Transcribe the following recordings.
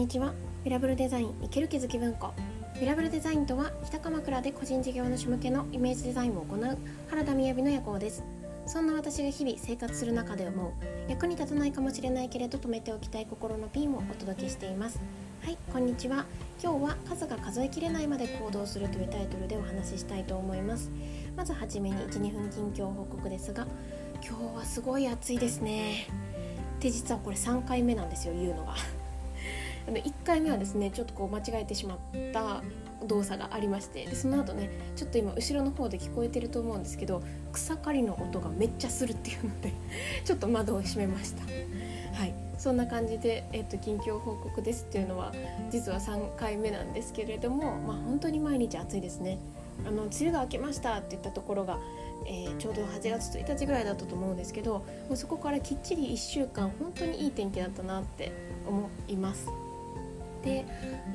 にちは。ミラブルデザイン生ける気づき文庫ミラブルデザインとは北鎌倉で個人事業主向けのイメージデザインを行う原田雅の夜行です。そんな私が日々生活する中で思う役に立たないかもしれないけれど止めておきたい心のピンをお届けしています。はいこんにちは。今日は数が数えきれないまで行動するというタイトルでお話ししたいと思います。まずはじめに12分近況報告ですが今日はすごい暑いですね。で実はこれ3回目なんですよ言うのが。あの1回目はですねちょっとこう間違えてしまった動作がありましてでその後ねちょっと今後ろの方で聞こえてると思うんですけど草刈りの音がめっちゃするっていうので ちょっと窓を閉めました。はい。そんな感じで、えっと、近況報告ですっていうのは実は3回目なんですけれどもまあ本当に毎日暑いですね。あの梅雨が明けましたって言ったところがえー、ちょうど8月1日ぐらいだったと思うんですけどもうそこからきっちり1週間本当にいい天気だったなって思います。で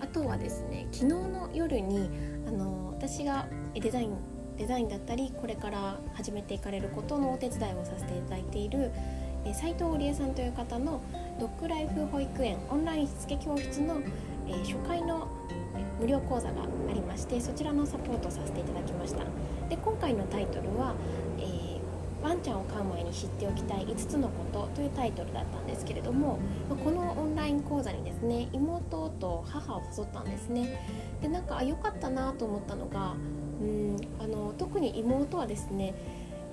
あとはですね昨日の夜にあの私がデザインデザインだったりこれから始めていかれることのお手伝いをさせていただいている斉藤織江さんという方のドッグライフ保育園オンラインしつけ教室の、え、初回の無料講座がありましてそちらのサポートをさせていただきました。で今回のタイトルは、ワンちゃんを飼う前に知っておきたい5つのこと」というタイトルだったんですけれどもこのオンライン講座にですね妹と母を誘ったんですねでなんか良かったなと思ったのがうんあの特に妹はですね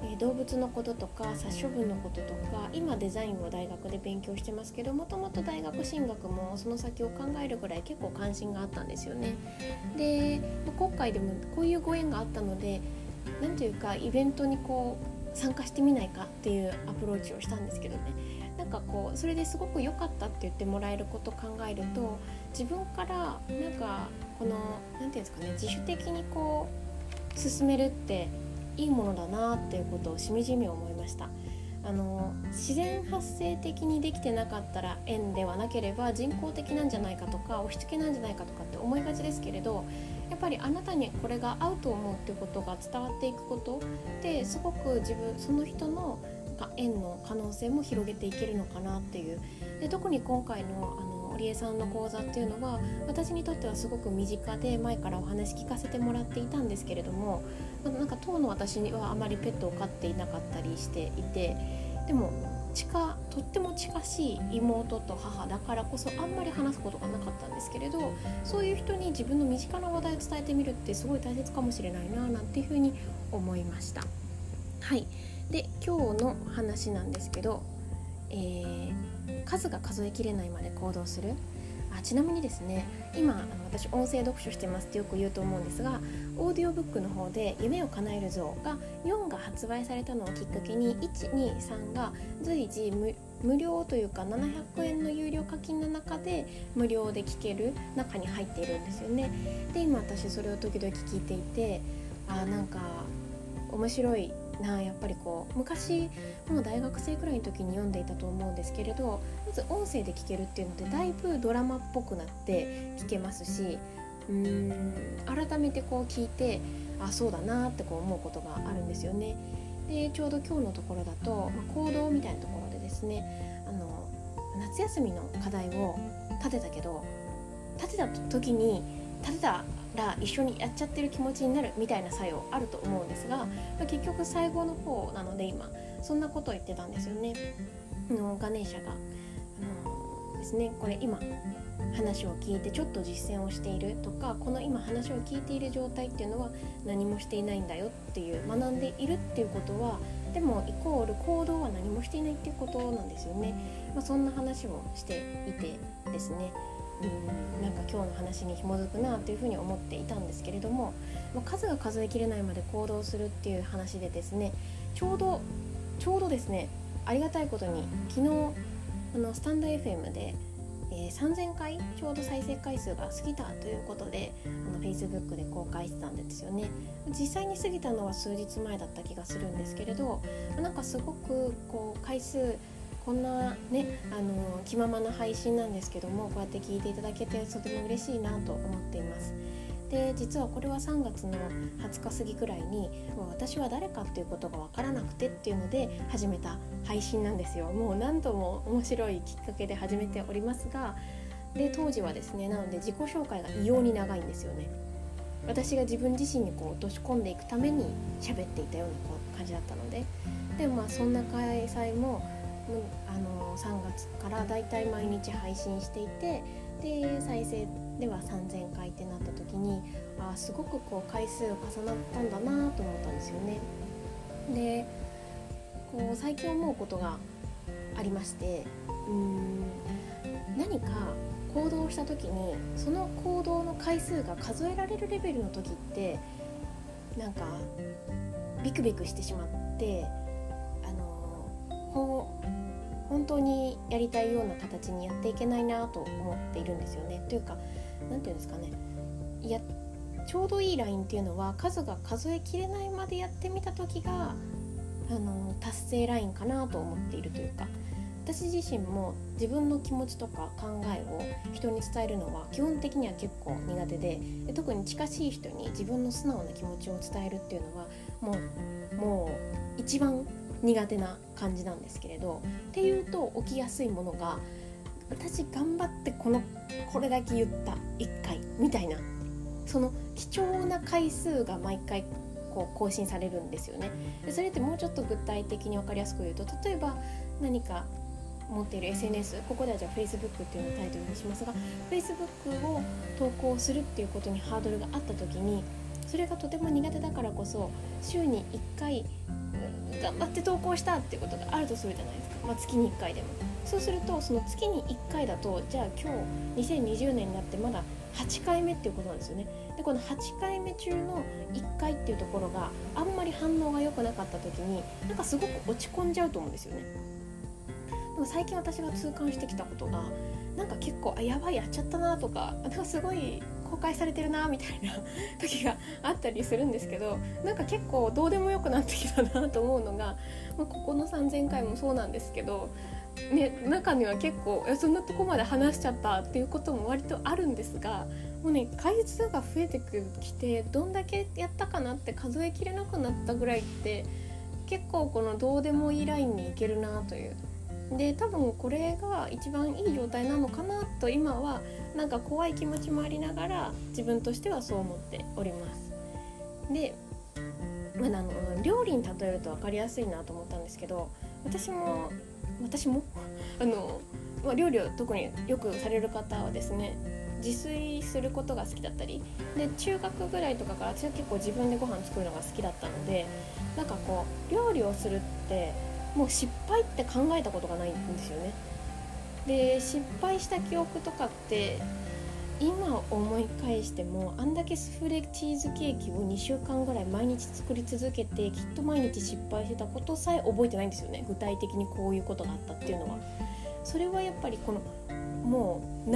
え動物のこととか殺処分のこととか今デザインを大学で勉強してますけどもともと大学進学もその先を考えるぐらい結構関心があったんですよね。で今回でもこういうご縁があったので何というかイベントにこう参加してみないかっていうアプローチをしたんですけどね。なんかこうそれですごく良かったって言ってもらえることを考えると自分からなんかこの何て言うんですかね自主的にこう進めるっていいものだなっていうことをしみじみ思いました。あの自然発生的にできてなかったら縁ではなければ人工的なんじゃないかとか押し付けなんじゃないかとかって思いがちですけれどやっぱりあなたにこれが合うと思うっていうことが伝わっていくことですごく自分その人の縁の可能性も広げていけるのかなっていう。で特に今回のあの織江さんの講座っていうのは私にとってはすごく身近で前からお話聞かせてもらっていたんですけれどもなんか当の私にはあまりペットを飼っていなかったりしていてでも近とっても近しい妹と母だからこそあんまり話すことがなかったんですけれどそういう人に自分の身近な話題を伝えてみるってすごい大切かもしれないななんていうふうに思いました。はいで今日の話なんですけどえー、数が数えきれないまで行動するあちなみにですね今あの私音声読書してますってよく言うと思うんですがオーディオブックの方で「夢を叶える像」が4が発売されたのをきっかけに123が随時無料というか700円の有料課金の中で無料で聞ける中に入っているんですよね。で今私それを時々聞いていてあなんか面白いなやっぱりこう昔もう大学生くらいの時に読んでいたと思うんですけれどまず音声で聞けるっていうのでだいぶドラマっぽくなって聞けますしうーん改めてこう聞いてあそうだなってこう思うことがあるんですよね。でちょうど今日のところだと、まあ、行動みたいなところでですねあの夏休みの課題を立てたけど立てた時に立てたら一緒にやっちゃってる気持ちになるみたいな作用あると思うんですが、結局最後の方なので今そんなことを言ってたんですよね。のガネーシャがあのですねこれ今話を聞いてちょっと実践をしているとかこの今話を聞いている状態っていうのは何もしていないんだよっていう学んでいるっていうことはでもイコール行動は何もしていないっていうことなんですよね、まあ、そんな話をしていてですねうんなんか今日の話に紐づくなというふうに思っていたんですけれども、ま、数が数えきれないまで行動するっていう話でですねちょうどちょうどですねありがたいことに昨日あのスタンド FM で、えー、3000回ちょうど再生回数が過ぎたということであの Facebook で公開してたんですよね。実際に過ぎたのは数日前だった気がするんですけれどなんかすごくこう回数こんなねあの気ままな配信なんですけどもこうやって聞いていただけてとても嬉しいなと思っています。で実はこれは3月の20日過ぎくらいにもう私は誰かっていうことが分からなくてっていうので始めた配信なんですよ。もう何度も面白いきっかけで始めておりますがで当時はですねなので自己紹介が異様に長いんですよね。私が自分自身にこう落とし込んでいくために喋っていたような感じだったので。でまあそんな開催もあの3月からだいたい毎日配信していてで再生では3000回ってなった時にあすごくこう回数が重なったんだなと思ったんですよね。でこう最近思うことがありましてうーん何か行動した時にその行動の回数が数えられるレベルの時ってなんかビクビクしてしまってあの本当にやりたいような形にやっていけないなと思っているんですよね。というか何て言うんですかねいやちょうどいいラインっていうのは数が数えきれないまでやってみた時があの達成ラインかなと思っているというか私自身も自分の気持ちとか考えを人に伝えるのは基本的には結構苦手で特に近しい人に自分の素直な気持ちを伝えるっていうのはもうもう一番苦手な感じなんですけれどっていうと起きやすいものが私頑張ってこのこれだけ言った1回みたいなその貴重な回数が毎回こう更新されるんですよね。でそれってもうちょっと具体的に分かりやすく言うと例えば何か持っている SNS ここではじゃあ Facebook っていうのをタイトルにしますが Facebook を投稿するっていうことにハードルがあった時にそれがとても苦手だからこそ週に1回頑張って投稿したっていうことがあるとするじゃないですか、まあ、月に1回でも。そうするとその月に1回だとじゃあ今日2020年になってまだ8回目っていうことなんですよね。でこの8回目中の1回っていうところがあんまり反応が良くなかった時になんかすごく落ち込んじゃうと思うんですよね。でも最近私が痛感してきたことがなんか結構あやばいやっちゃったなとかなんかすごい公開されてるなみたいな時があったりするんですけどなんか結構どうでもよくなってきたなと思うのが、まあ、ここの3000回もそうなんですけどね、中には結構そんなとこまで話しちゃったっていうことも割とあるんですがもうね回数が増えてきてどんだけやったかなって数えきれなくなったぐらいって結構このどうでもいいラインにいけるなというで多分これが一番いい状態なのかなと今はなんか怖い気持ちもありながら自分としてはそう思っております。で、まあ、の料理に例えると分かりやすいなと思ったんですけど私も私も？あの、まあ、料理を特によくされる方はですね自炊することが好きだったりで中学ぐらいとかから私は結構自分でご飯作るのが好きだったのでなんかこう料理をするってもう失敗って考えたことがないんですよね。で失敗した記憶とかって今思い返してもあんだけスフレチーズケーキを2週間ぐらい毎日作り続けてきっと毎日失敗してたことさえ覚えてないんですよね具体的にこういうことがあったっていうのは。それはやっぱりこのもう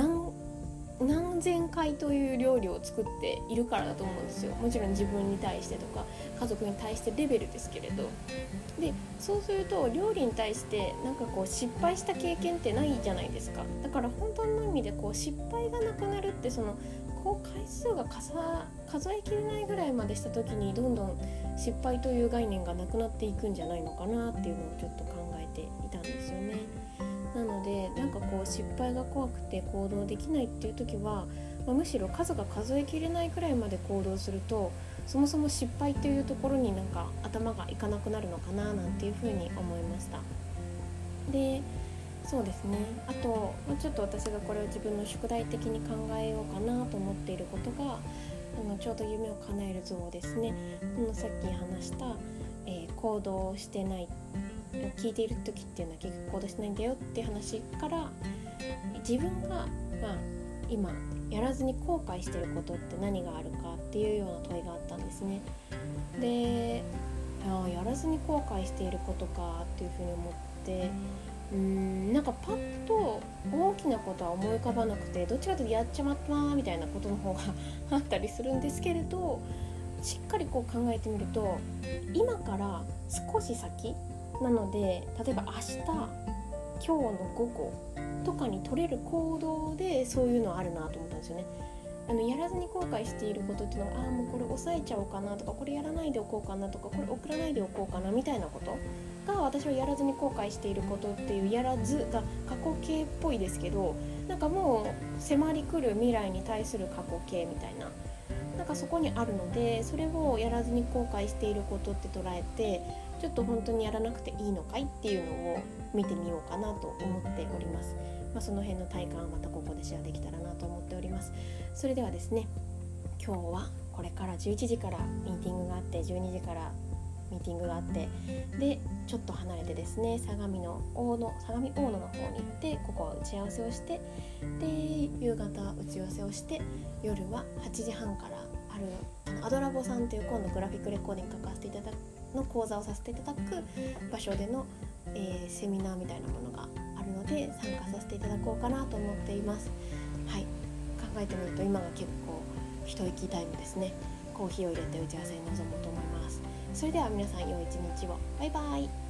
何千回という料理を作っているからだと思うんですよ。もちろん自分に対してとか家族に対してレベルですけれど。でそうすると料理に対してなんかこう失敗した経験ってないじゃないですか。だから本当の意味でこう失敗がなくなるってそのこう回数が数えきれないぐらいまでした時にどんどん失敗という概念がなくなっていくんじゃないのかなっていうのをちょっと考えていたんですよね。なのでなんかこう失敗が怖くて行動できないっていう時は、まあ、むしろ数が数えきれないくらいまで行動するとそもそも失敗っていうところになんか頭がいかなくなるのかななんていうふうに思いました。でそうですね。あと、ま、ちょっと私がこれを自分の宿題的に考えようかなと思っていることがあのちょうど夢を叶える像ですね。このさっき話した、えー、行動してない聞いている時っていうのは結局行動しないんだよって話から自分が、まあ、今やらずに後悔してることって何があるかっていうような問いがあったんですね。でああやらずに後悔していることかっていうふうに思ってうんなんかパッと大きなことは思い浮かばなくてどっちかというとやっちまったなみたいなことの方があったりするんですけれどしっかりこう考えてみると今から少し先なので例えば明日今日の午後とかに取れる行動でそういうのあるなと思ったんですよね。あのやらずに後悔していることっていうのはああもうこれ抑えちゃおうかなとかこれやらないでおこうかなとかこれ送らないでおこうかなみたいなことが私はやらずに後悔していることっていうやらずが過去形っぽいですけどなんかもう迫り来る未来に対する過去形みたいななんかそこにあるのでそれをやらずに後悔していることって捉えてちょっと本当にやらなくていいのかいっていうのを見てみようかなと思っております。まあ、その辺の体感はまたここでシェアできたらなと思っております。それではですね今日はこれから11時からミーティングがあって12時からミーティングがあってでちょっと離れてですね相模の大野相模大野の方に行ってここは打ち合わせをしてで夕方打ち合わせをして夜は8時半からあるアドラボさんという今度グラフィックレコーディング書かせていただくの講座をさせていただく場所での、えー、セミナーみたいなものがあるので参加させていただこうかなと思っています。はい。考えてみると今が結構一息タイムですね。コーヒーを入れて打ち合わせに臨もうと思います。それでは皆さん良い一日を。バイバイ。